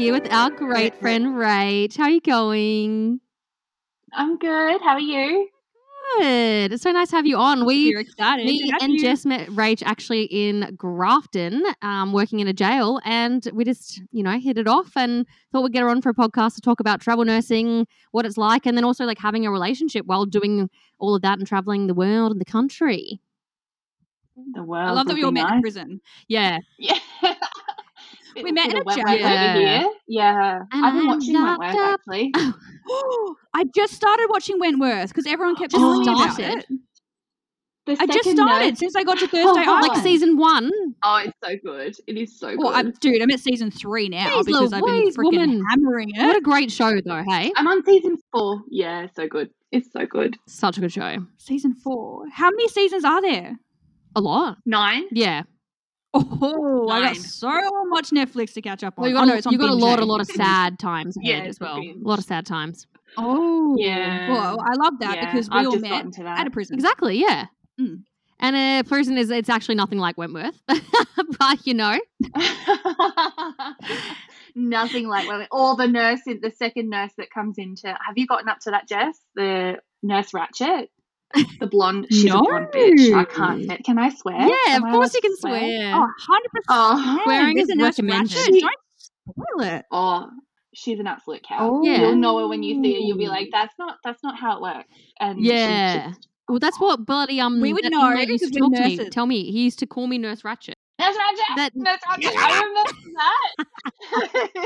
We're here with our great friend Rach. How are you going? I'm good. How are you? Good. It's so nice to have you on. We, We're excited. me to and you. Jess met Rach actually in Grafton, um, working in a jail, and we just, you know, hit it off and thought we'd get her on for a podcast to talk about travel nursing, what it's like, and then also like having a relationship while doing all of that and traveling the world and the country. The world. I love that we all met in prison. Yeah. Yeah. We met in a Wentworth jail. over here. Yeah. I've been I'm watching locked Wentworth up. actually. I just started watching Wentworth because everyone kept oh, Just telling me about it. I just started nurse- since I got to oh, Thursday Oh, Like season one. Oh, it's so good. It is so Well, I'm, good. dude, I'm at season three now Jeez because I've been Louise, freaking woman. hammering What a great show, though, hey? I'm on season four. Yeah, so good. It's so good. Such a good show. Season four. How many seasons are there? A lot. Nine. Yeah. Oh, I got so much Netflix to catch up on. Well, you oh, got, no, a, it's on you got a lot, eh? a lot of sad times Yeah, ahead it's as well. binge. A lot of sad times. Oh, Yeah. Well, I love that Yeah, because we I've all met gotten to that. at a prison. Exactly, yeah. Mm. And a prison is it's actually nothing like Wentworth, but you know, Nothing like Wentworth. all the nurse in the second nurse that comes into. Have you gotten up to that, Jess? The nurse Ratchet, the blonde. She's a blonde bitch. I can't. say- Can I swear? yeah, Am of I course you can swear. Oh, 100%. Oh, Swearing is a nurse recommended. Ratchet. Don't spoil it. oh, she's an absolute cow. Oh. Yeah. You'll know her when you see her. You'll be like, "That's not. That's not how it works." And Yeah. just- Well, that's what bloody um. We would know inmate used to because we're talk to me. Tell me, he used to call me Nurse Ratchet. Nurse Ratchet. That- Nurse Ratchet. I remember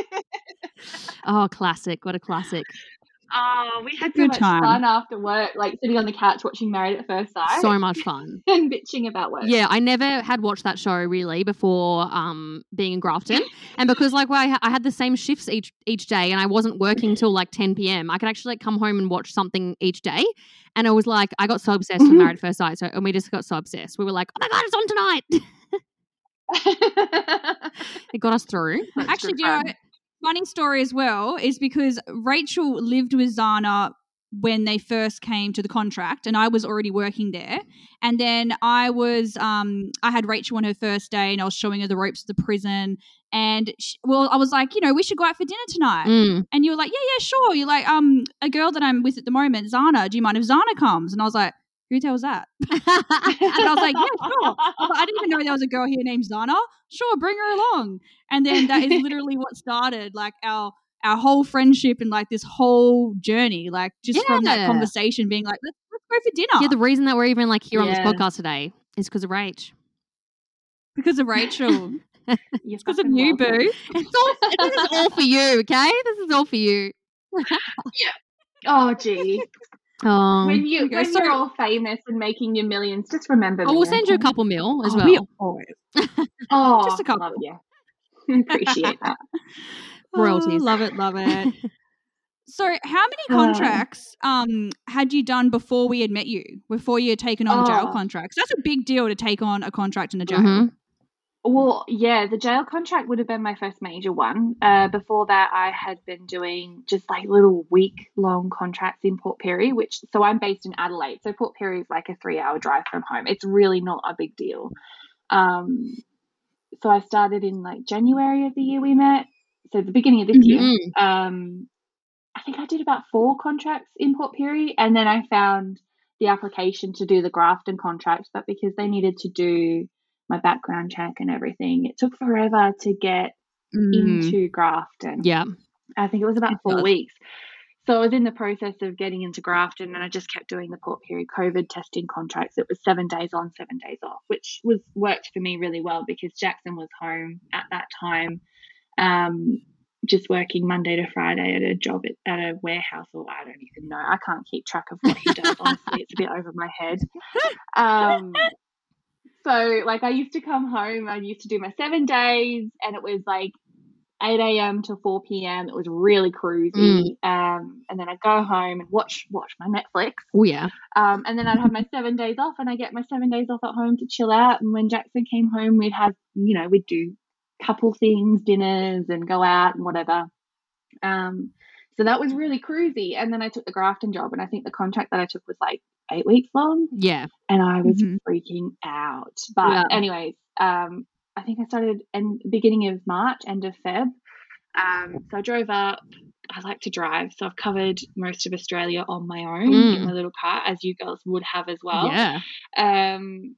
that. Oh, classic! What a classic! Oh, we had so Good much time. fun after work, like sitting on the couch watching Married at First Sight. So much fun. and bitching about work. Yeah, I never had watched that show really before um, being in Grafton, and because like I, ha- I had the same shifts each each day, and I wasn't working till like ten p.m. I could actually like come home and watch something each day, and I was like, I got so obsessed with Mhm. Married at First Sight, so and we just got so obsessed. We were like, oh my god, it's on tonight. it got us through. Such Actually, do you know. Funny story as well is because Rachel lived with Zana when they first came to the contract, and I was already working there. And then I was, um, I had Rachel on her first day, and I was showing her the ropes of the prison. And she, well, I was like, you know, we should go out for dinner tonight. Mm. And you were like, yeah, yeah, sure. You're like, um, a girl that I'm with at the moment, Zana. Do you mind if Zana comes? And I was like, who the hell's that? and I was like, yeah, sure. I, I didn't even know there was a girl here named Zana. Sure, bring her along. And then that is literally what started like our our whole friendship and like this whole journey, like just from that conversation being like, let's, let's go for dinner. yeah, the reason that we're even like here on this podcast today is because of Rach. because of Rachel. You're because of fucking you, welcome. boo. It's all, this is all for you, okay? This is all for you. Yeah. Oh, gee. Oh, when you when so- you're all famous and making your millions, just remember. oh we'll send you a couple mil as Oh, well. we always- Oh, just a couple. love- yeah. Appreciate that. Royalties. Oh, love it, love it. so, how many Oh. contracts um had you done before we had met you? Before you had taken on the jail Oh. contracts? That's a big deal to take on a contract in a jail. Mhm. Well, yeah, the jail contract would have been my first major one. Uh, before that, I had been doing just like little week long contracts in Port Pirie, which so I'm based in Adelaide. So Port Pirie is like a three hour drive from home. It's really not a big deal. Um, so I started in like January of the year we met. So the beginning of this year. Mm. um, I think I did about four contracts in Port Pirie, and then I found the application to do the Grafton contract, but because they needed to do my background check and everything, it took forever to get Mm. into Grafton. Yeah. I think it was about It four does. weeks. So I was in the process of getting into Grafton, and I just kept doing the Port Pirie COVID testing contracts. It was seven days on, seven days off, which was worked for me really well because Jackson was home at that time, um, just working Monday to Friday at a job at, at a warehouse, or I don't even know. I can't keep track of what he does. Honestly, it's a bit over my head. Um, so like I used to come home, I used to do my seven days, and it was like 8 a.m. to 4 p.m. It was really cruisy. Um, and then I'd go home and watch watch my Netflix. Oh yeah. Um, and then I'd have my seven days off, and I get my seven days off at home to chill out. And when Jackson came home, we'd have you know we'd do couple things, dinners, and go out and whatever. Um, so that was really cruisy. And then I took the Grafton job, and I think the contract that I took was like eight weeks long Yeah. and I was Mhm. freaking out. But Yeah. anyways, um, I think I started in beginning of March, end of Feb. Um, so I drove up. I like to drive, so I've covered most of Australia on my own in Mm. my little car, as you girls would have as well. yeah. Um,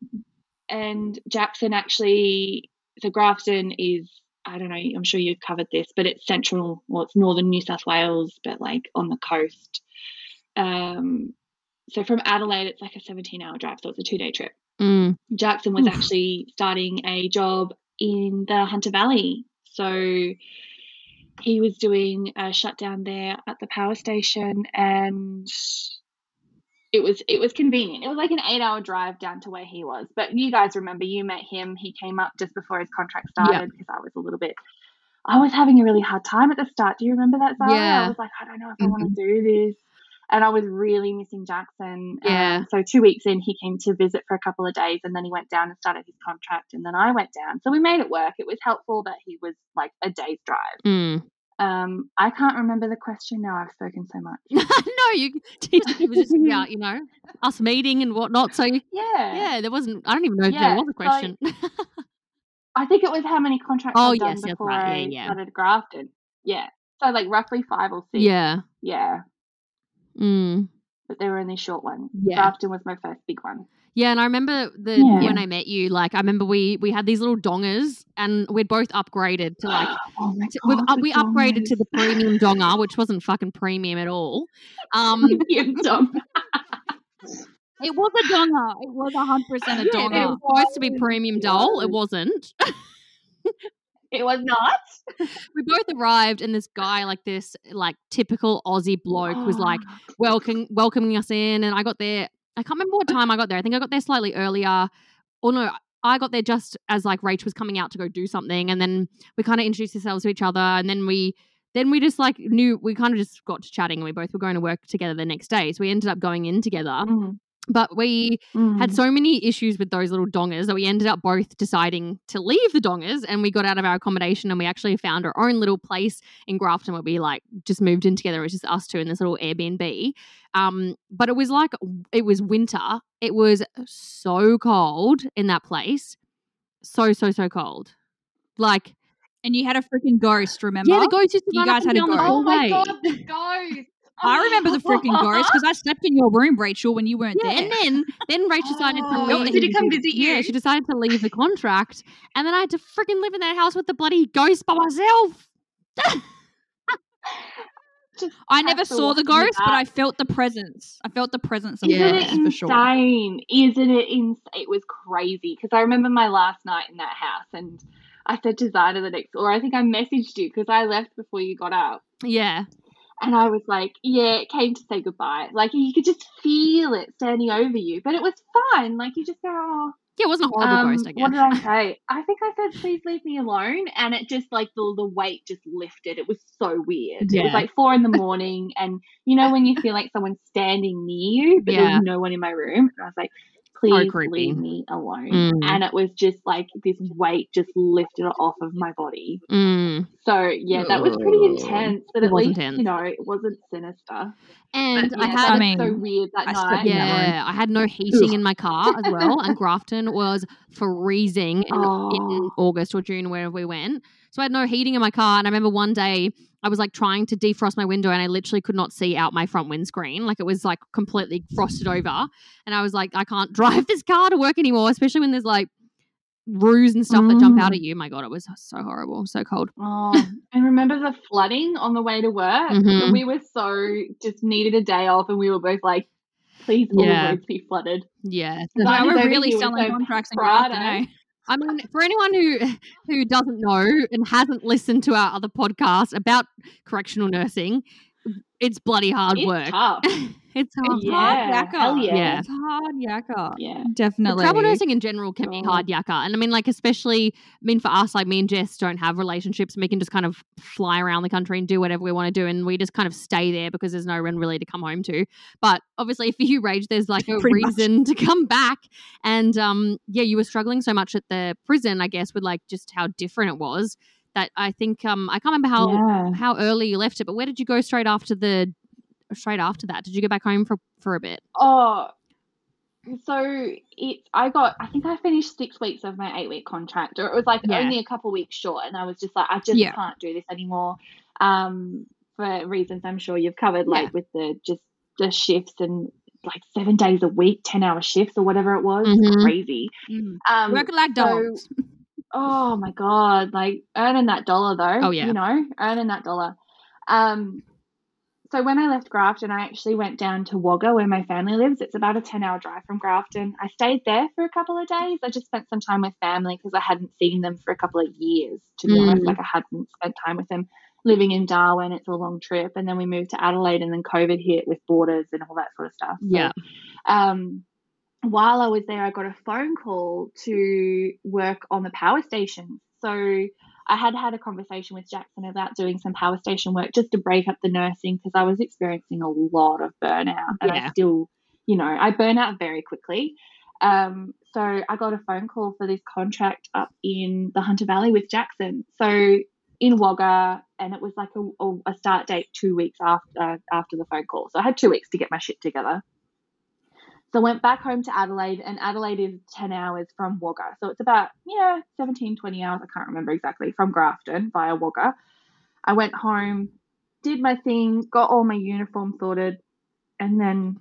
and Jackson actually, so Grafton is, I don't know, I'm sure you've covered this, but it's central, well, it's northern New South Wales, but like on the coast. Um, so from Adelaide, it's like a 17 hour drive, so it's a two day trip. Mm. Jackson was Oof. actually starting a job in the Hunter Valley. So he was doing a shutdown there at the power station and it was it was convenient. It was like an eight hour drive down to where he was. But you guys remember you met him. He came up just before his contract started because I was a little bit I was having a really hard time at the start. Do you remember that, Zana? Yeah. I was like, I don't know if I want to do this. And I was really missing Jackson. Yeah. Um, so two weeks in, he came to visit for a couple of days, and then he went down and started his contract, and then I went down. So we made it work. It was helpful that he was like a day's drive. Mm. Um, I can't remember the question now. I've spoken so much. no, you. It was just about you know us meeting and whatnot. So Yeah. yeah, there wasn't. I don't even know if Yeah, there was a so- question. I think it was how many contracts Oh, done yes, that's before right. I Yeah, yeah. started Grafton. Yeah. So like roughly five or six. yeah. Yeah. Mm. But they were only short ones. Yeah. Grafton was my first big one. Yeah, and I remember the Yeah. when I met you, like I remember we we had these little dongers, and we'd both upgraded to like oh to, we've, God, up, the we upgraded to the premium donger, which wasn't fucking premium at all. Um, Premium dong. It was a donger. It was hundred percent a yeah, donger. it was supposed to be premium doll. It wasn't. It was not. we both arrived, and this guy, like this, like typical Aussie bloke, was like welcoming welcoming us in, and I got there. I can't remember what time I got there. I think I got there slightly earlier. Or no, I got there just as like Rach was coming out to go do something, and then we kind of introduced ourselves to each other, and then we then we just like knew we kind of just got to chatting, and we both were going to work together the next day, so we ended up going in together. Mm, But we had mm. so many issues with those little dongers that we ended up both deciding to leave the dongers and we got out of our accommodation and we actually found our own little place in Grafton where we like just moved in together. It was just us two in this little Airbnb. Um, but it was like it was winter. It was so cold in that place. So, so, so cold. Like, And you had a freaking ghost, remember? yeah, the ghost used to You guys and had a down the ghost. Oh my god, the ghost. I oh, remember the freaking oh, ghost because I oh. slept in your room, Rachel, when you weren't Yeah, there. and then then Rach decided to Oh, leave. did he come visit Yeah, you? she decided to leave the contract, and then I had to freaking live in that house with the bloody ghost by myself. I never saw the ghost, but. I felt the presence. I felt the presence of Isn't the it ghost for sure. insane? Isn't it insane? It was crazy because I remember my last night in that house and I said to Zana the next, or I think I messaged you because I left before you got up. Yeah, And I was like, yeah, it came to say goodbye. Like you could just feel it standing over you, but it was fine. Like you just go, oh, yeah, it wasn't a horrible um, ghost, I guess. what did I say? I think I said, please leave me alone. And it just like the, the weight just lifted. It was so weird. It was like four in the morning. And you know, when you feel like someone's standing near you, but there Yeah. was no one in my room. And I was like, please leave me alone. Mm. And it was just like this weight just lifted off of my body. Mm. So yeah, that was pretty Oh. intense. But It at was least, intense. you know, it wasn't sinister. And But I had that I was mean, so weird that I night. in that yeah, I had no heating in my car as well, and Grafton was freezing in, in Oh. August or June, wherever we went. So I had no heating in my car, and I remember one day I was like trying to defrost my window, and I literally could not see out my front windscreen, like it was like completely frosted over, and I was like, I can't drive this car to work anymore, especially when there's like roos and stuff that jump out Mm. at you. My God, it was so horrible, so cold. Oh, and remember the flooding on the way to work? Mhm. We were so just needed a day off, and we were both like, "Please, all Yeah. roads be flooded." Yeah, Wow, we're really selling contracts in Friday. I mean, for anyone who who doesn't know and hasn't listened to our other podcast about correctional nursing, it's bloody hard It's work. tough. it's hard. It's Yeah, hard yakka. hell yeah. Yeah. It's hard yakka. Yeah. Definitely. Travel nursing in general can be Oh. hard yakka. And I mean, like, especially, I mean, for us, like me and Jess don't have relationships. and We can just kind of fly around the country and do whatever we want to do. And we just kind of stay there because there's no one really to come home to. But obviously, for you, Rach, there's like a Pretty much. reason to come back. And um, yeah, you were struggling so much at the prison, I guess, with like just how different it was. That I think um, I can't remember how yeah. how early you left it, but where did you go straight after the straight after that? Did you go back home for for a bit? Oh, so it I got I think I finished six weeks of my eight week contract or it was like Yeah. only a couple weeks short and I was just like I just Yeah. can't do this anymore um for reasons I'm sure you've covered like with the just the shifts and like seven days a week 10 hour shifts or whatever it was Mhm. crazy Mm. um Working like so- dogs. oh my god like earning that dollar though Oh, yeah. you know earning that dollar um so when I left Grafton, I actually went down to Wagga where my family lives. It's about a 10 hour drive from Grafton. I stayed there for a couple of days. I just spent some time with family because I hadn't seen them for a couple of years, to be Mm. honest. Like I hadn't spent time with them living in Darwin. It's a long trip. And then we moved to Adelaide and then COVID hit with borders and all that sort of stuff. So, Yeah. um, while I was there, I got a phone call to work on the power station. So I had had a conversation with Jackson about doing some power station work just to break up the nursing because I was experiencing a lot of burnout and Yeah. I still, you know, I burn out very quickly. Um, so I got a phone call for this contract up in the Hunter Valley with Jackson. So in Wagga, and it was like a, a, a start date two weeks after after the phone call. So I had two weeks to get my shit together. So I went back home to Adelaide, and Adelaide is 10 hours from Wagga. So it's about, yeah, 17, 20 hours, I can't remember exactly, from Grafton via Wagga. I went home, did my thing, got all my uniform sorted, and then,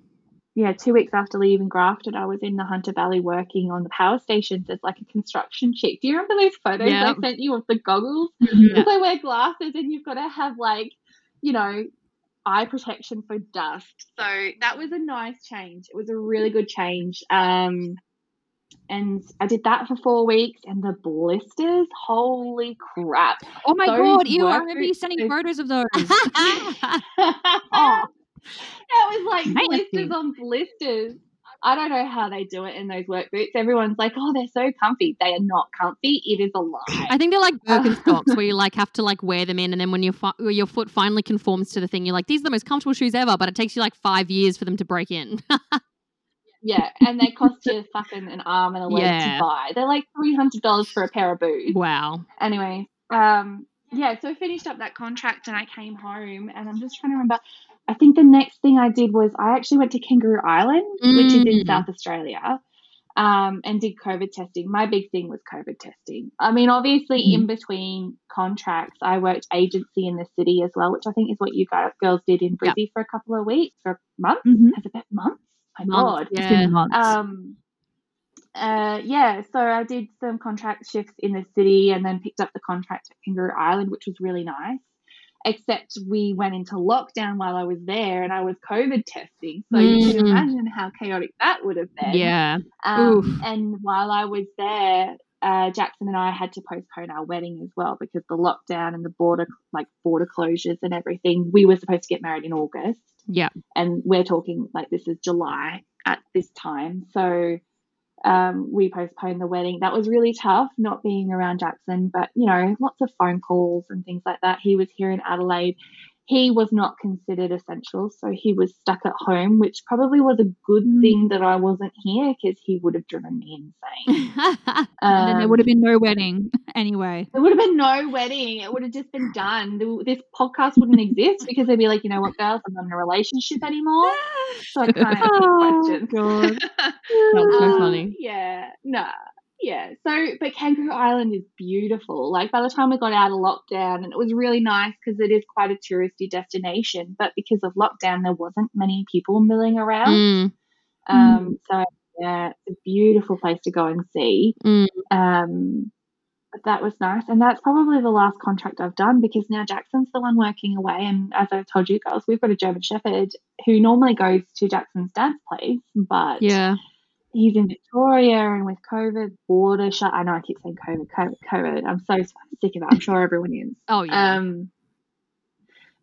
yeah, two weeks after leaving Grafton, I was in the Hunter Valley working on the power stations as like a construction chick. Do you remember those photos Yep. I sent you of the goggles? Mhm. because I wear glasses and you've got to have like, you know, eye protection for dust. So that was a nice change. It was a really good change. Um, and I did that for four weeks, and the blisters, holy crap! Oh my Those god, you! I work remember you sending those- photos of those. oh, that was like blisters on blisters. I don't know how they do it in those work boots. Everyone's like, "Oh, they're so comfy." They are not comfy. It is a lie. I think they're like Birkenstocks, where you like have to like wear them in, and then when your fi- your foot finally conforms to the thing, you're like, these are the most comfortable shoes ever. But it takes you like five years for them to break in. Yeah, and they cost you fucking an arm and a leg Yeah. to buy. They're like three hundred dollars for a pair of boots. wow. Anyway, um, yeah, so I finished up that contract and I came home and I'm just trying to remember. I think the next thing I did was I actually went to Kangaroo Island, which is in Mm. South Australia, um, and did COVID testing. My big thing was COVID testing. I mean, obviously, Mm-hmm. in between contracts, I worked agency in the city as well, which I think is what you guys, girls did in Yep. For a couple of weeks or months. Mhm. Has it been months? My Months, God. It's Yeah. been months. Um, uh, yeah, so I did some contract shifts in the city and then picked up the contract at Kangaroo Island, which was really nice. Except we went into lockdown while I was there and I was COVID testing. So you can Mm. imagine how chaotic that would have been. Yeah. Um, and while I was there, uh, Jackson and I had to postpone our wedding as well because the lockdown and the border, like border closures and everything. We were supposed to get married in August Yeah. and we're talking like this is July at this time. So um, we postponed the wedding. That was really tough not being around Jackson, but you know, lots of phone calls and things like that. He was here in Adelaide. He was not considered essential, so he was stuck at home, which probably was a good Mm. thing that I wasn't here because he would have driven me insane. and then there Um, would have been no wedding anyway. there would have been no wedding. It would have just been done. This podcast wouldn't exist because they'd be like, you know what, girls, I'm not in a relationship anymore. So I can't answer Oh, questions. God. That's so Um, funny. Yeah, no, yeah. So, but Kangaroo Island is beautiful. Like by the time we got out of lockdown, and it was really nice because it is quite a touristy destination. But because of lockdown, there wasn't many people milling around. Mm, Um, so yeah, it's a beautiful place to go and see. mm. Um, but that was nice, and that's probably the last contract I've done because now Jackson's the one working away, and as I told you girls, we've got a German Shepherd who normally goes to Jackson's dad's place, but Yeah. He's in Victoria, and with COVID border shut, I know I keep saying COVID, COVID, COVID. I'm so sick of it. I'm sure everyone is. Oh, yeah. Um,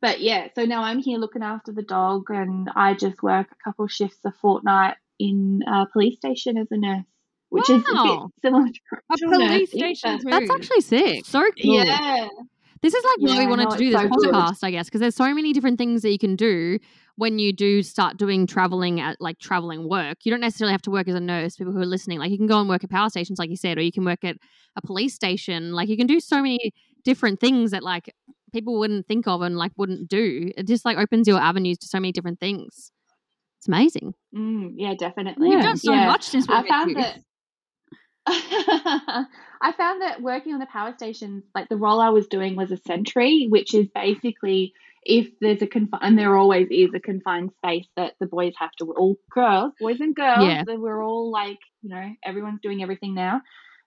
but yeah, so now I'm here looking after the dog, and I just work a couple shifts a fortnight in a police station as a nurse, which is a bit similar to A police nursing, station too. That's actually sick. so cool. Yeah, This is like why Yeah, we wanted no, to do it's this so good. podcast, I guess, because there's so many different things that you can do when you do start doing traveling at like traveling work. You don't necessarily have to work as a nurse. People who are listening, like you can go and work at power stations, like you said, or you can work at a police station. Like you can do so many different things that like people wouldn't think of and like wouldn't do. It just like opens your avenues to so many different things. It's amazing. Mm, yeah, definitely. You've done so Yeah. much since we I found that I found that working on the power stations, like the role I was doing was a sentry, which is basically if there's a confined, and there always is a confined space that the boys have to, all girls, boys and girls, Yeah. that we're all like, you know, everyone's doing everything now.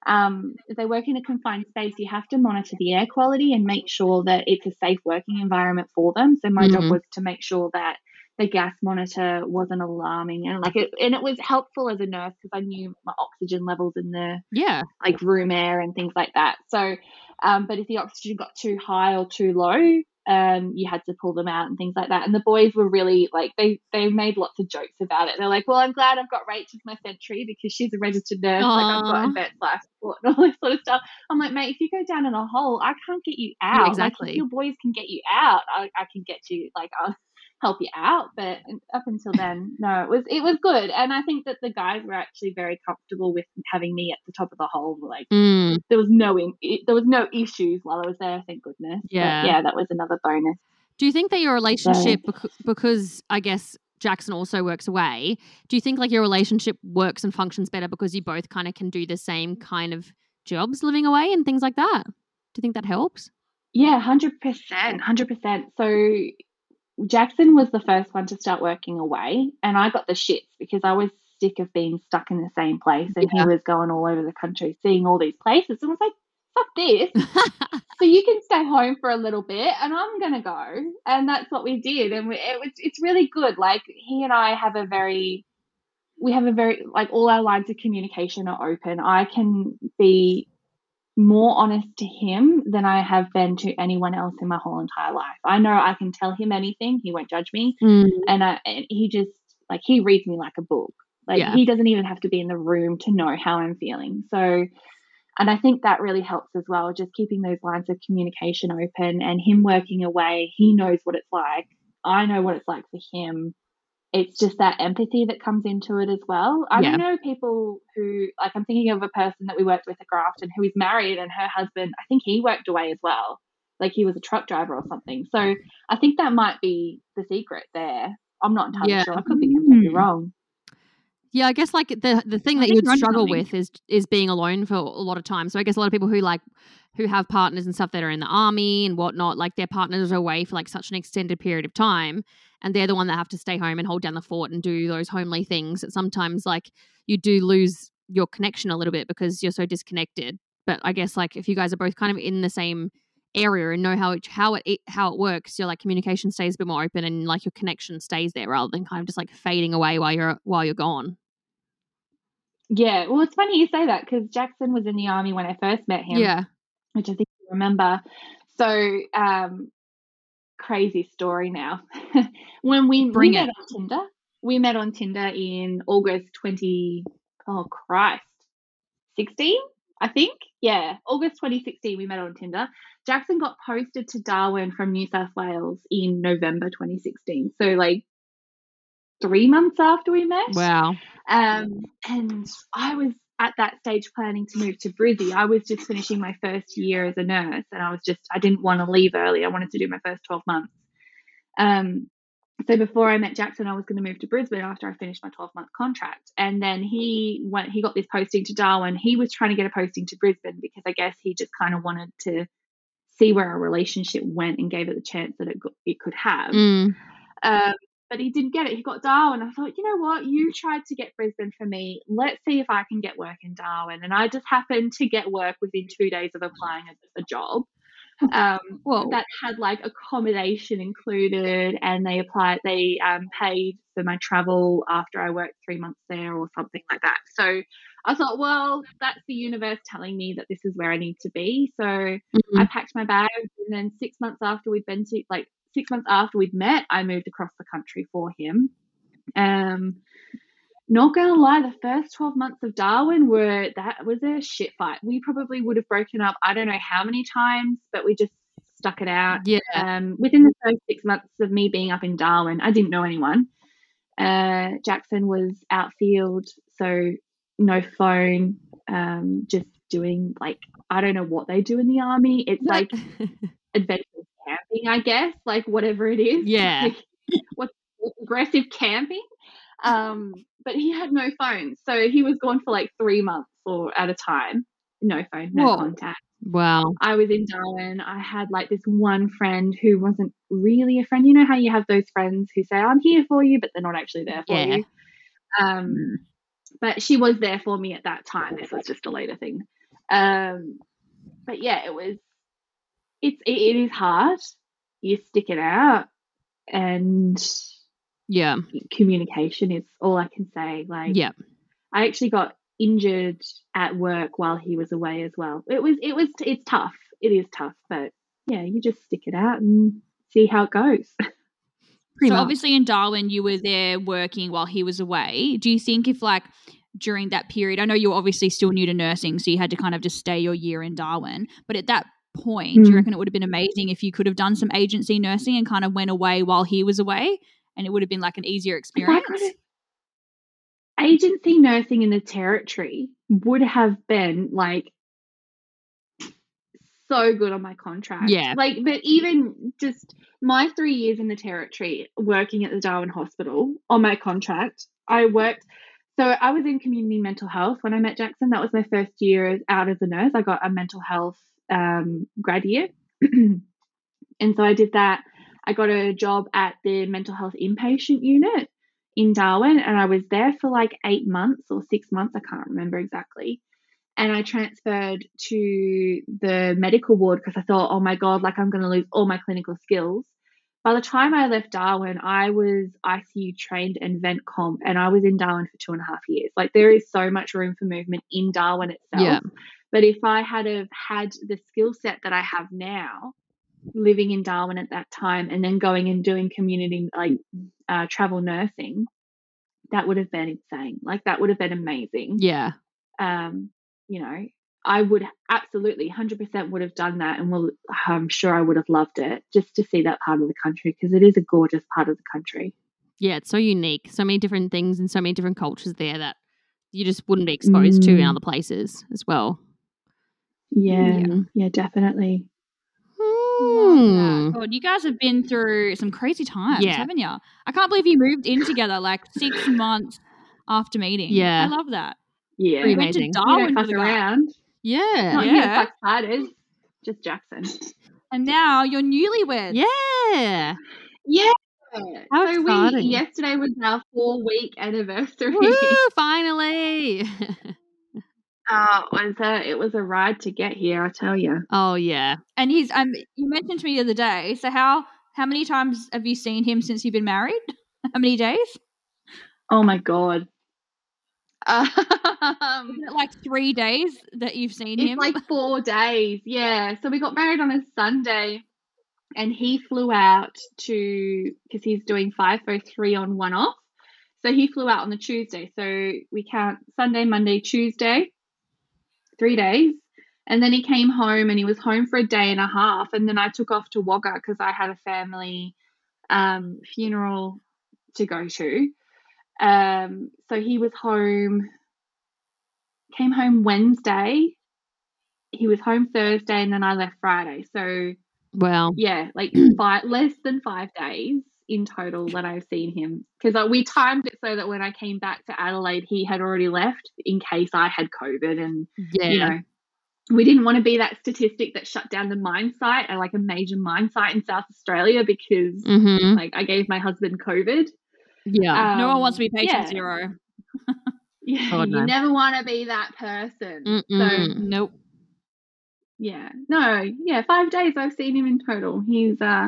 Um, if they work in a confined space, you have to monitor the air quality and make sure that it's a safe working environment for them. So my job Mhm. was to make sure that the gas monitor wasn't alarming and like it and it was helpful as a nurse because I knew my oxygen levels in the Yeah. like room air and things like that. So, um, but if the oxygen got too high or too low, um, you had to pull them out and things like that. And the boys were really like they they made lots of jokes about it. They're like, "Well, I'm glad I've got Rach as my sentry because she's a registered nurse. Like I've got advanced life support and all this sort of stuff." I'm like, "Mate, if you go down in a hole, I can't get you out. Like, exactly. if your boys can get you out, I, I can get you. Like I'll help you out." But up until then, no, it was it was good, and I think that the guys were actually very comfortable with having me at the top of the hole. Like Mm, there was no in, it, there was no issues while I was there. Thank goodness. But Yeah. yeah, that was another bonus. Do you think that your relationship, bec- because I guess Jackson also works away, do you think like your relationship works and functions better because you both kind of can do the same kind of jobs living away and things like that? Do you think that helps? Yeah, hundred percent, hundred percent. So Jackson was the first one to start working away, and I got the shits because I was sick of being stuck in the same place, and Yeah. he was going all over the country, seeing all these places, and I was like, "Fuck this." so you can stay home for a little bit and i'm gonna go and that's what we did and we, it was it's really good like he and i have a very we have a very like all our lines of communication are open i can be more honest to him than i have been to anyone else in my whole entire life. I know i can tell him anything. He won't judge me. Mm, and, I, and he just like he reads me like a book. Like Yeah. he doesn't even have to be in the room to know how i'm feeling. So and i think that really helps as well just keeping those lines of communication open and him working away. He knows what it's like. I know what it's like for him it's just that empathy that comes into it as well i Yeah. know people who like i'm thinking of a person that we worked with at grafton who is married and her husband i think he worked away as well like he was a truck driver or something so i think that might be the secret there i'm not entirely Yeah. sure i could be completely Mm. wrong Yeah, I guess like the the thing I that you would struggle with is is being alone for a lot of time. So I guess a lot of people who like who have partners and stuff that are in the army and whatnot, like their partners are away for like such an extended period of time, and they're the one that have to stay home and hold down the fort and do those homely things. That sometimes like you do lose your connection a little bit because you're so disconnected. But I guess like if you guys are both kind of in the same area and know how it how it how it works, your like communication stays a bit more open and like your connection stays there rather than kind of just like fading away while you're while you're gone. yeah well it's funny you say that because jackson was in the army when i first met him Yeah. which I think you remember. So, um, crazy story now. when we, Bring we it. met on Tinder, we met on Tinder in August 20, oh Christ, 16, I think. Yeah, August 2016, we met on Tinder. Jackson got posted to Darwin from New South Wales in November 2016. So, like, three months after we met. Wow. Um, and I was at that stage planning to move to Brizzy. I was just finishing my first year as a nurse, and I was just I didn't want to leave early. I wanted to do my first twelve months. Um, so before I met Jackson, I was going to move to Brisbane after I finished my twelve month contract, and then he went. He got this posting to Darwin. He was trying to get a posting to Brisbane because I guess he just kind of wanted to see where our relationship went and gave it the chance that it it could have. Mm. Um, but he didn't get it. He got Darwin. I thought, you know what? You tried to get Brisbane for me. Let's see if I can get work in Darwin. And I just happened to get work within two days of applying a, a job. Um, Whoa. that had like accommodation included, and they applied. They um, paid for my travel after I worked three months there, or something like that. So I thought, well, that's the universe telling me that this is where I need to be. So Mhm. I packed my bags, and then six months after we'd been to, like six months after we'd met, I moved across the country for him. Um, not gonna lie, the first twelve months of Darwin were that was a shit fight. We probably would have broken up. I don't know how many times, but we just stuck it out. Yeah. Um, within the first six months of me being up in Darwin, I didn't know anyone. Uh, Jackson was outfield, so no phone, um, just doing like I don't know what they do in the army. It's like adventure camping, I guess, like whatever it is. Yeah. Like, what's aggressive camping? Um, but he had no phone, so he was gone for like three months or at a time. No phone, no Whoa. contact. Wow. I was in Darwin. I had like this one friend who wasn't really a friend. You know how you have those friends who say, "I'm here for you," but they're not actually there for Yeah. you. Um, but she was there for me at that time. This was just a later thing. Um, but yeah, it was. It's it, it is hard. You stick it out, and Yeah. communication is all I can say. Like, Yeah. I actually got injured at work while he was away as well. It was it was it's tough. It is tough, but yeah, you just stick it out and see how it goes. Pretty so much. obviously in Darwin, you were there working while he was away. Do you think if like during that period, I know you were obviously still new to nursing, so you had to kind of just stay your year in Darwin, but at that point, do you Mm. reckon it would have been amazing if you could have done some agency nursing and kind of went away while he was away, and it would have been like an easier experience? agency nursing in the territory would have been like so good on my contract. Yeah. Like, but even just my three years in the territory working at the Darwin Hospital on my contract, I worked. So I was in community mental health when I met Jackson. That was my first year out as a nurse. I got a mental health um, grad year. and so I did that. I got a job at the mental health inpatient unit in Darwin and I was there for like eight months or six months. I can't remember exactly. And I transferred to the medical ward because I thought, oh my God, like I'm going to lose all my clinical skills. By the time I left Darwin, I was ICU trained and vent comp, and I was in Darwin for two and a half years. Like there is so much room for movement in Darwin itself. Yeah. But if I had have had the skill set that I have now, living in Darwin at that time, and then going and doing community like uh, travel nursing, that would have been insane. Like that would have been amazing. Yeah. Um, you know, I would absolutely 100% would have done that, and will I'm sure I would have loved it just to see that part of the country because it is a gorgeous part of the country. Yeah. It's so unique. So many different things and so many different cultures there that you just wouldn't be exposed to in Mm. other places as well. Yeah, Yeah. yeah, definitely. Hmm. God, you guys have been through some crazy times, Yeah. haven't you? I can't believe you moved in together like six months after meeting. Yeah. I love that. Yeah, Pretty we Went to amazing. don't Darwin for fuck the guy. around. Yeah. Not Yeah. yeah. just Jackson. And now you're newlyweds. Yeah. Yeah. How so exciting. we yesterday was our four week anniversary. Woo, finally. Oh, it was a it was a ride to get here, I tell you. oh yeah. And he's um you mentioned to me the other day, so how how many times have you seen him since you've been married? How many days? Oh my god. Um, Isn't it like three days that you've seen him. it's him? like four days. Yeah. So we got married on a Sunday, and he flew out to because he's doing five oh three on one off. So he flew out on the Tuesday. So we count Sunday, Monday, Tuesday, three days. And then he came home and he was home for a day and a half. And then I took off to Wagga because I had a family um, funeral to go to. Um, so he was home, came home Wednesday. He was home Thursday and then I left Friday. So Well. yeah, like five, less than five days in total that I've seen him. Because we timed it so that when I came back to Adelaide, he had already left in case I had COVID. And, Yeah. you know, we didn't want to be that statistic that shut down the mine site, uh, like a major mine site in South Australia, because mm-hmm. like I gave my husband COVID. Yeah. no one Um, wants to be patient yeah. zero. Yeah, God, you no. never want to be that person. So. Nope. yeah, no, yeah, five days I've seen him in total. He's uh,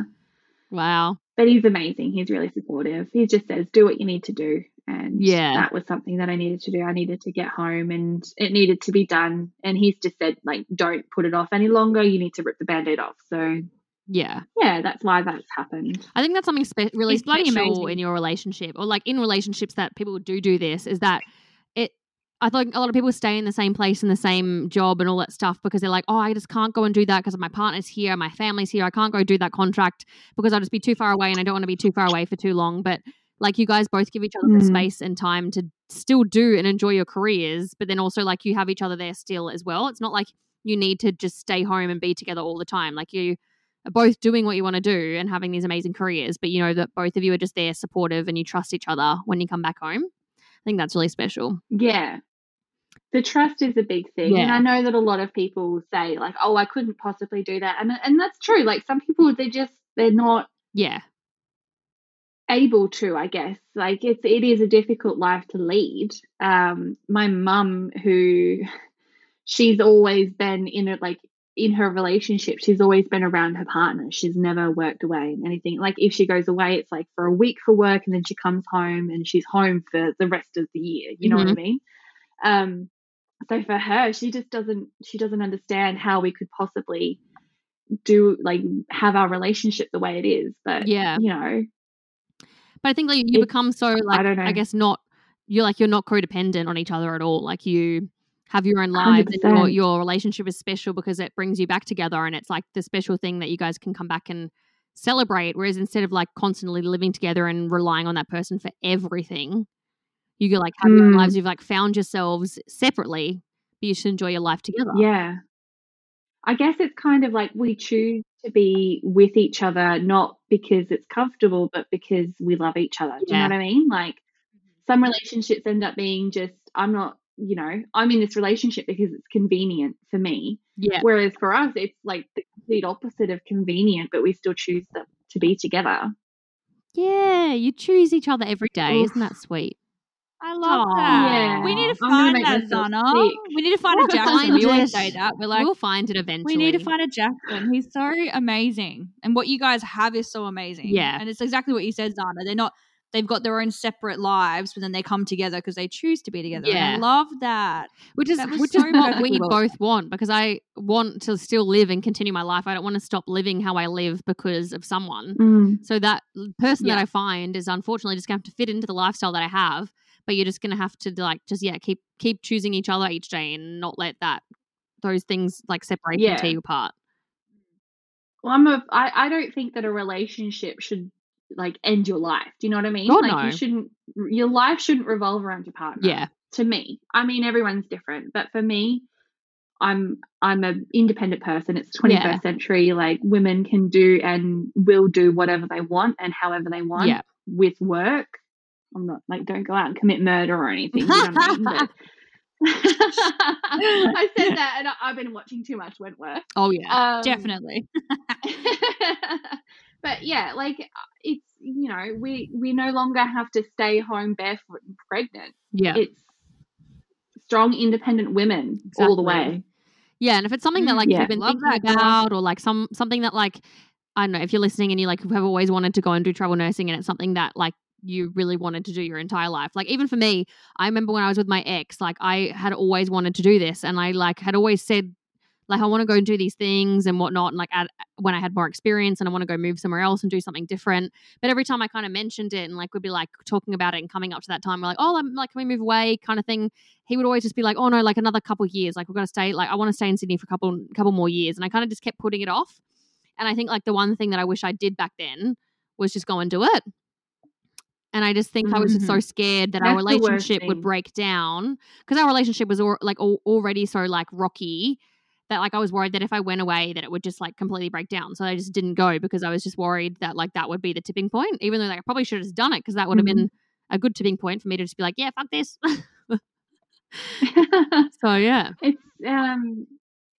wow. But he's amazing. He's really supportive. He just says, "Do what you need to do," and Yeah. that was something that I needed to do. I needed to get home, and it needed to be done. And he's just said, like, don't put it off any longer. You need to rip the band-aid off. So Yeah. yeah, that's why that's happened. I think that's something spe- really special in your relationship, or like in relationships that people do do this. Is that? I think a lot of people stay in the same place in the same job and all that stuff because they're like, oh, I just can't go and do that because my partner's here, my family's here. I can't go do that contract because I'll just be too far away and I don't want to be too far away for too long. But like you guys both give each other the Mm. space and time to still do and enjoy your careers, but then also like you have each other there still as well. It's not like you need to just stay home and be together all the time. Like you are both doing what you want to do and having these amazing careers, but you know that both of you are just there supportive and you trust each other when you come back home. I think that's really special. Yeah. The trust is a big thing. And I know that a lot of people say like, "Oh, I couldn't possibly do that." And and that's true. Like some people they just they're not Yeah. able to, I guess. Like it's it is a difficult life to lead. Um my mum who she's always been in it like in her relationship, she's always been around her partner. She's never worked away and anything. Like if she goes away, it's like for a week for work and then she comes home and she's home for the rest of the year. You know what I mean? Um so for her, she just doesn't she doesn't understand how we could possibly do like have our relationship the way it is. But Yeah. you know, But I think like you become so like don't know. I guess not you're like you're not codependent on each other at all. Like you have your own lives and your, 100%. your relationship is special because it brings you back together and it's like the special thing that you guys can come back and celebrate. Whereas instead of like constantly living together and relying on that person for everything, you go like have your own Mm. lives. You've like found yourselves separately, but you should enjoy your life together. Yeah. I guess it's kind of like we choose to be with each other not because it's comfortable, but because we love each other. Do you know what I mean? Like some relationships end up being just, I'm not, you know, I'm in this relationship because it's convenient for me. Yeah. Whereas for us, it's like the complete opposite of convenient, but we still choose to, to be together. Yeah. You choose each other every day. Oof. Isn't that sweet? I love Aw. that. We need to find that, sick. We need to find a We'll Jackson. find We always say that. We're like, we'll find it eventually. we need to find a Jackson. He's so amazing. And what you guys have is so amazing. Yeah. And it's exactly what you said, Zana. They're not, they've got their own separate lives, but then they come together because they choose to be together. And I love that. which is That which so is what we well both want because I want to still live and continue my life. I don't want to stop living how I live because of someone. Mm. So that person that I find is unfortunately just going to have to fit into the lifestyle that I have. But you're just going to have to like just yeah keep keep choosing each other each day and not let that those things like separate you Yeah. tear you apart. Well, I'm a, I, I don't think that a relationship should like end your life. Do you know what I mean? God, like no. you shouldn't, your life shouldn't revolve around your partner. Yeah, To me, I mean, everyone's different, but for me, I'm I'm an independent person. It's 21st Yeah. century. Like women can do and will do whatever they want and however they want yeah, with work. I'm not like don't go out and commit murder or anything. You know what I mean? But I said that, and I, I've been watching too much Wentworth. oh yeah, Um, Definitely. but yeah, like uh, it's you know we we no longer have to stay home barefoot and pregnant. yeah, It's strong, independent women all the way. yeah. And if it's something that Mm, like yeah. you've been Love thinking that, girl. about, or like some something that like I don't know, if you're listening and you like have always wanted to go and do travel nursing, and it's something that like you really wanted to do your entire life. Like even for me, I remember when I was with my ex, like I had always wanted to do this, and I like had always said like I want to go and do these things and whatnot. And like at, when I had more experience and I want to go move somewhere else and do something different. But every time I kind of mentioned it and like we'd be like talking about it and coming up to that time, we're like, oh, I'm like, can we move away? Kind of thing. He would always just be like, oh no, like another couple years. Like we've got to stay. Like I want to stay in Sydney for a couple couple more years. And I kind of just kept putting it off. And I think like the one thing that I wish I did back then was just go and do it. And I just think I was just so mm. scared that our That's worst relationship would break down because our relationship was al- like al- already so like rocky that like I was worried that if I went away that it would just like completely break down. So I just didn't go because I was just worried that like that would be the tipping point. Even though like I probably should have done it because that would have Mhm. been a good tipping point for me to just be like, yeah, fuck this. so yeah, it's um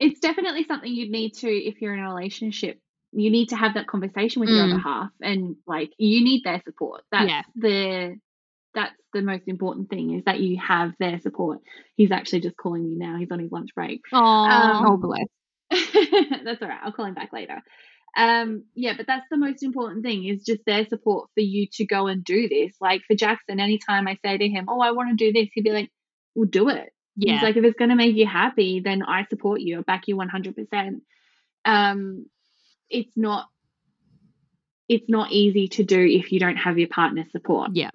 it's definitely something you'd need to if you're in a relationship you need to have that conversation with your Mm. other half and like you need their support that's Yeah. the that's the most important thing is that you have their support. He's actually just calling me now. He's on his lunch break. Oh, Um, oh, bless. that's all right. I'll call him back later. Um yeah but that's the most important thing is just their support for you to go and do this. Like for jackson anytime i say to him oh i want to do this he'd be like "We'll do it. Yeah, He's like, if it's going to make you happy, then I support you. I back you 100%. Um, it's not, it's not easy to do if you don't have your partner's support. yeah,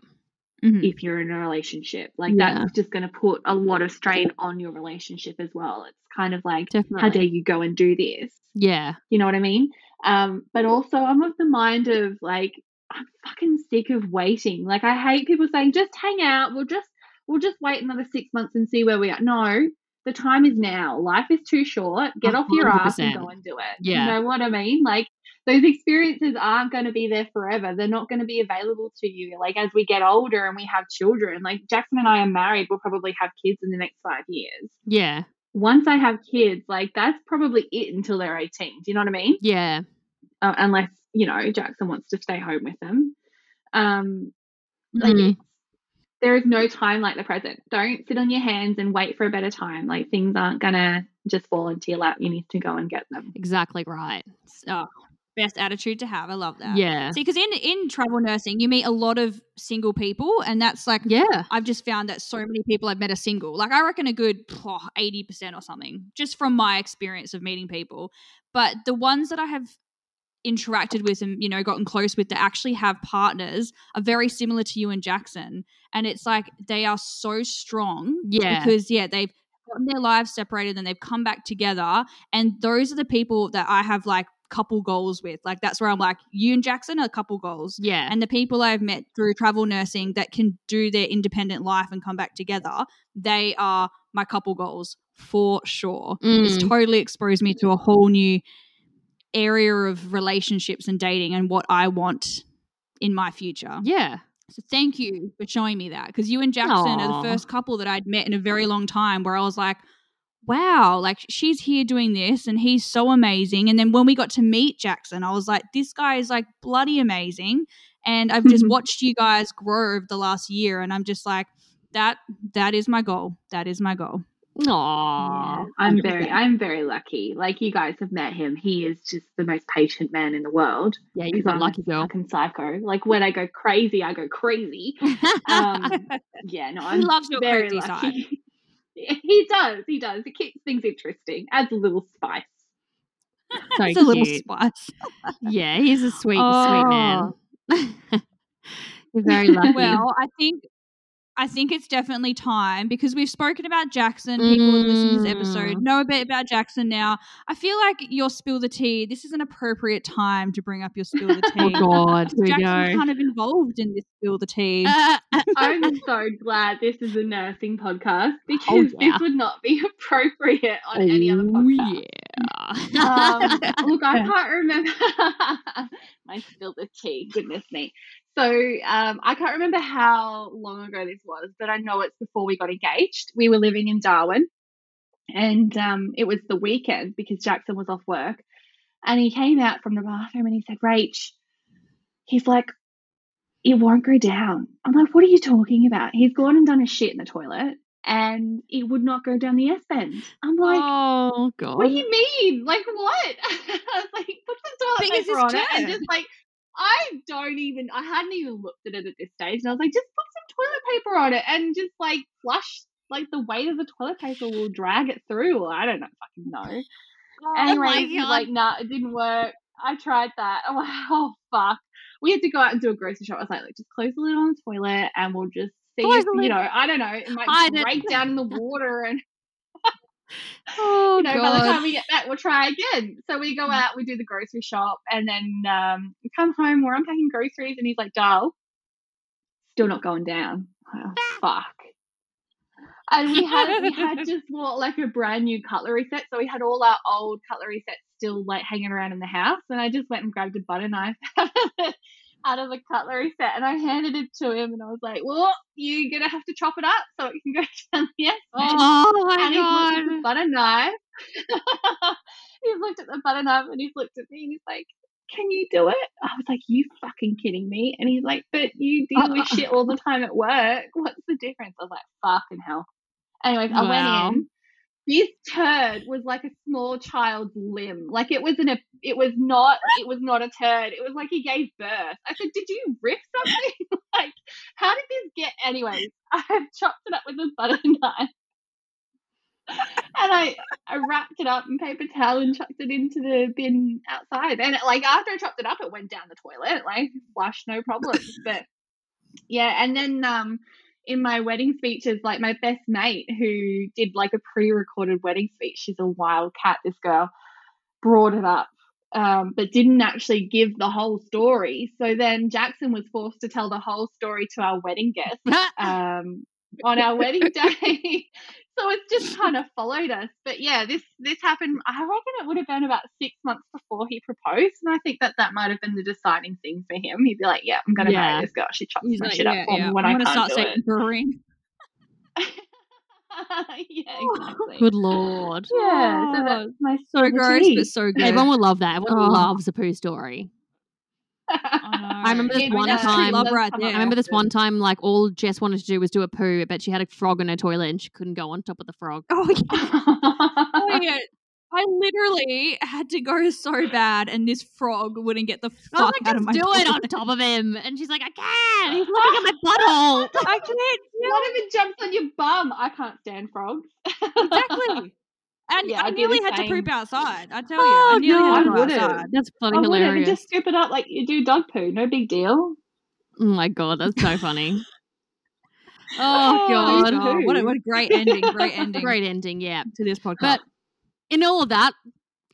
Mhm. If you're in a relationship, like Yeah. that's just going to put a lot of strain on your relationship as well. It's kind of like, definitely. how dare you go and do this? yeah, You know what I mean? Um, but also, I'm of the mind of like, I'm fucking sick of waiting. Like, I hate people saying, just hang out. We'll just, we'll just wait another six months and see where we are. No, the time is now. Life is too short. Get off your ass and go and do it. Yeah. You know what I mean? Like those experiences aren't going to be there forever. They're not going to be available to you. Like as we get older and we have children, like Jackson and I are married, we'll probably have kids in the next five years. Yeah. Once I have kids, like that's probably it until they're 18. Do you know what I mean? Yeah. Uh, unless, you know, Jackson wants to stay home with them. Um, like Mhm. There is no time like the present. Don't sit on your hands and wait for a better time. Like things aren't gonna just fall into your lap. You need to go and get them. Exactly right. Oh, best attitude to have. I love that. Yeah. See, because in in travel nursing, you meet a lot of single people, and that's like Yeah. I've just found that so many people I've met are single. Like I reckon a good eighty percent or something, just from my experience of meeting people. But the ones that I have interacted with and you know gotten close with that actually have partners are very similar to you and Jackson, and it's like they are so strong. Yeah. because yeah, they've gotten their lives separated and they've come back together, and those are the people that I have like couple goals with. Like that's where I'm like, you and Jackson are couple goals Yeah. and the people I've met through travel nursing that can do their independent life and come back together, they are my couple goals for sure. It's Mm. totally exposed me to a whole new area of relationships and dating and what I want in my future. yeah. So thank you for showing me that because you and Jackson are the first couple that I'd met in a very long time where I was like, wow, like she's here doing this and he's so amazing. And then when we got to meet Jackson, I was like, this guy is like bloody amazing. And I've just watched you guys grow over the last year and I'm just like, that that is my goal. That is my goal. Aww. Yeah, I'm 100%. very, I'm very lucky. Like you guys have met him. He is just the most patient man in the world. Yeah, you're a lucky girl. fucking psycho. Like when I go crazy, I go crazy. Um, yeah, no, I'm loves your very crazy side. lucky. he does. He does. It keeps things interesting. Adds a little spice. so it's a little spice. Yeah, he's a sweet, sweet Oh. man. you're very lucky. Well, I think I think it's definitely time because we've spoken about Jackson. People who listen to this episode Mm. know a bit about Jackson now. I feel like your spill the tea. This is an appropriate time to bring up your spill the tea. oh. God, Jackson's kind of involved in this spill the tea. I'm so glad this is a nursing podcast because Oh, yeah. this would not be appropriate on any other Oh, podcast. yeah. um, look, I can't remember my spill the tea. Goodness me. So um, I can't remember how long ago this was, but I know it's before we got engaged. We were living in Darwin, and um, it was the weekend because Jackson was off work, and he came out from the bathroom and he said, "Rach," he's like, "It won't go down." I'm like, "What are you talking about?" He's gone and done a shit in the toilet, and it would not go down the S bend. I'm like. oh God. What do you mean? Like what? I was like, put some toilet paper on it, and just like, I don't even. I hadn't even looked at it at this stage, and I was like, just put some toilet paper on it, and just like flush. Like the weight of the toilet paper will drag it through. I don't know, fucking know. Anyway, my he's God. like, nah, it didn't work. I tried that. I'm like, oh fuck. We had to go out and do a grocery shop. I was like, look, just close the lid on the toilet, and we'll just see. If, you know, I don't know. It might break down in the water and Oh you know, by the time we get back, we'll try again. So we go out, we do the grocery shop, and then um, we come home. We're unpacking groceries, and he's like, "Darl, still not going down." Oh, fuck. And we had we had just bought like a brand new cutlery set, so we had all our old cutlery sets still like hanging around in the house. And I just went and grabbed a butter knife out of the cutlery set, and I handed it to him, and I was like, "Well, you're gonna have to chop it up so it can go down the bend." Oh my and he's looked at the God. butter knife. he's looked at the butter knife and he's looked at me and he's like, Can you do it? I was like, You fucking kidding me? And he's like, But you deal with shit all the time at work. What's the difference? I was like, Fucking hell. Anyways, I Wow. went in. This turd was like a small child's limb. Like it was in a it was not it was not a turd. It was like he gave birth. I said, Did you rip something? like, how did this get anyways? I've chopped it up with a butter knife and I, I wrapped it up in paper towel and chucked it into the bin outside. And like after I chopped it up, it went down the toilet, like flush, no problem. But yeah, and then um, in my wedding speeches, like my best mate who did like a pre-recorded wedding speech, she's a wild cat. This girl brought it up. Um, but didn't actually give the whole story. So then Jackson was forced to tell the whole story to our wedding guests um, on our wedding day. So it's just kind of followed us. But yeah, this this happened. I reckon it would have been about six months before he proposed, and I think that that might have been the deciding thing for him. He'd be like, "Yeah, I'm gonna Yeah. marry this girl. She chops He's my like, shit up for yeah. me when I'm I gonna can't start do saving it." for a ring. yeah, exactly. Good lord. Yeah, so Oh, that's my So story. gross, but so good. Everyone will love that. Everyone Oh. loves a poo story. I remember this Yeah, one that's time- It Love right there. I remember this one time, like all Jess wanted to do was do a poo, but she had a frog in her toilet and she couldn't go on top of the frog. Oh yeah. Oh, yeah. I literally had to go so bad, and this frog wouldn't get the fuck like, out of just my do it on top of him. And she's like, I can't. He's looking at my butthole. I can't do What if it jumps on your bum? I can't stand frogs. exactly. And Yeah, I I'd nearly the had to poop outside. I tell you, Oh, I nearly had to God. go I would've. outside. That's I funny, would have hilarious. just scoop it up like you do dog poo. No big deal. Oh my god, that's so funny. Oh, Oh god, God. What a, what a great ending! Great ending great ending, yeah. to this podcast. But in all of that,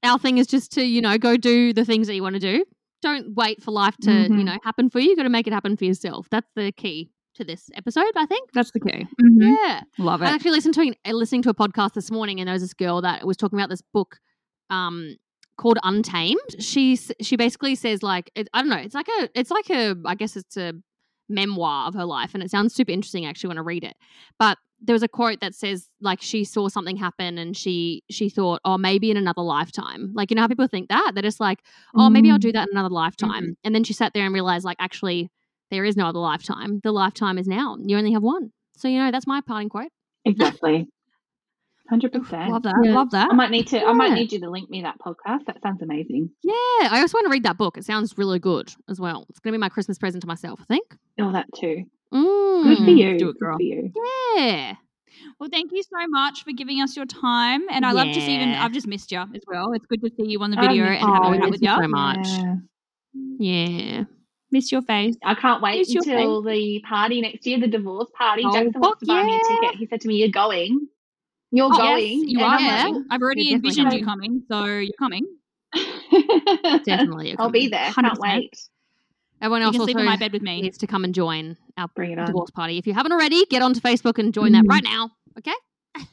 our thing is just to you know go do the things that you want to do. Don't wait for life to you Mhm. know happen for you. You got to make it happen for yourself. That's the key to this episode, I think. that's the key. Mm-hmm. Yeah. Love it. I actually listened to a, uh, listening to a podcast this morning, and there was this girl that was talking about this book um, called Untamed. She's she basically says like it, I don't know. It's like a it's like a I guess it's a memoir of her life, and it sounds super interesting actually want to read it. But there was a quote that says like she saw something happen and she she thought oh maybe in another lifetime like you know how people think that they're just like oh maybe I'll mm. do that in another lifetime mm-hmm. and then she sat there and realized like actually there is no other lifetime the lifetime is now you only have one so you know that's my parting quote Exactly. Hundred percent. Love that. Yeah. Love that. I might need to. I might need you to link me that podcast. That sounds amazing. Yeah, I also want to read that book. It sounds really good as well. It's going to be my Christmas present to myself, I think. Oh, that too. Mm, Good for you. do it, Good for you. Yeah. Well, thank you so much for giving us your time, and I love just even Yeah. I've just missed you as well. It's good to see you on the video miss and have a Oh, chat with you you. so much. Yeah. Yeah. Miss your face. I can't wait Is your until the party next year, the divorce party. Oh, Jackson wants to buy me a ticket. He said to me, "You're going. You're Oh, yes, going. you And are. Yeah. I've already envisioned you coming. coming, so you're coming. Definitely. I'll be there. 100%. Can't wait. Everyone You else can sleep also in my bed with me. needs to come and join our Bring it on. divorce party. If you haven't already, get onto Facebook and join that Mm. right now. Okay?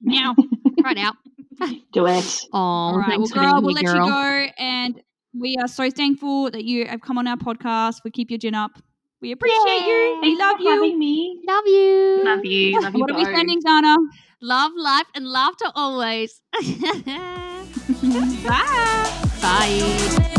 Now. Right now. Do it. Oh, All right, well, girl, we'll let girl. you go, and we are so thankful that you have come on our podcast. We keep your gin up. We appreciate Yay. you. We Thanks love you. Having me. Love you. Love you. Love you. what both. are we sending, Donna? Love, life, and laughter always. Bye. Bye.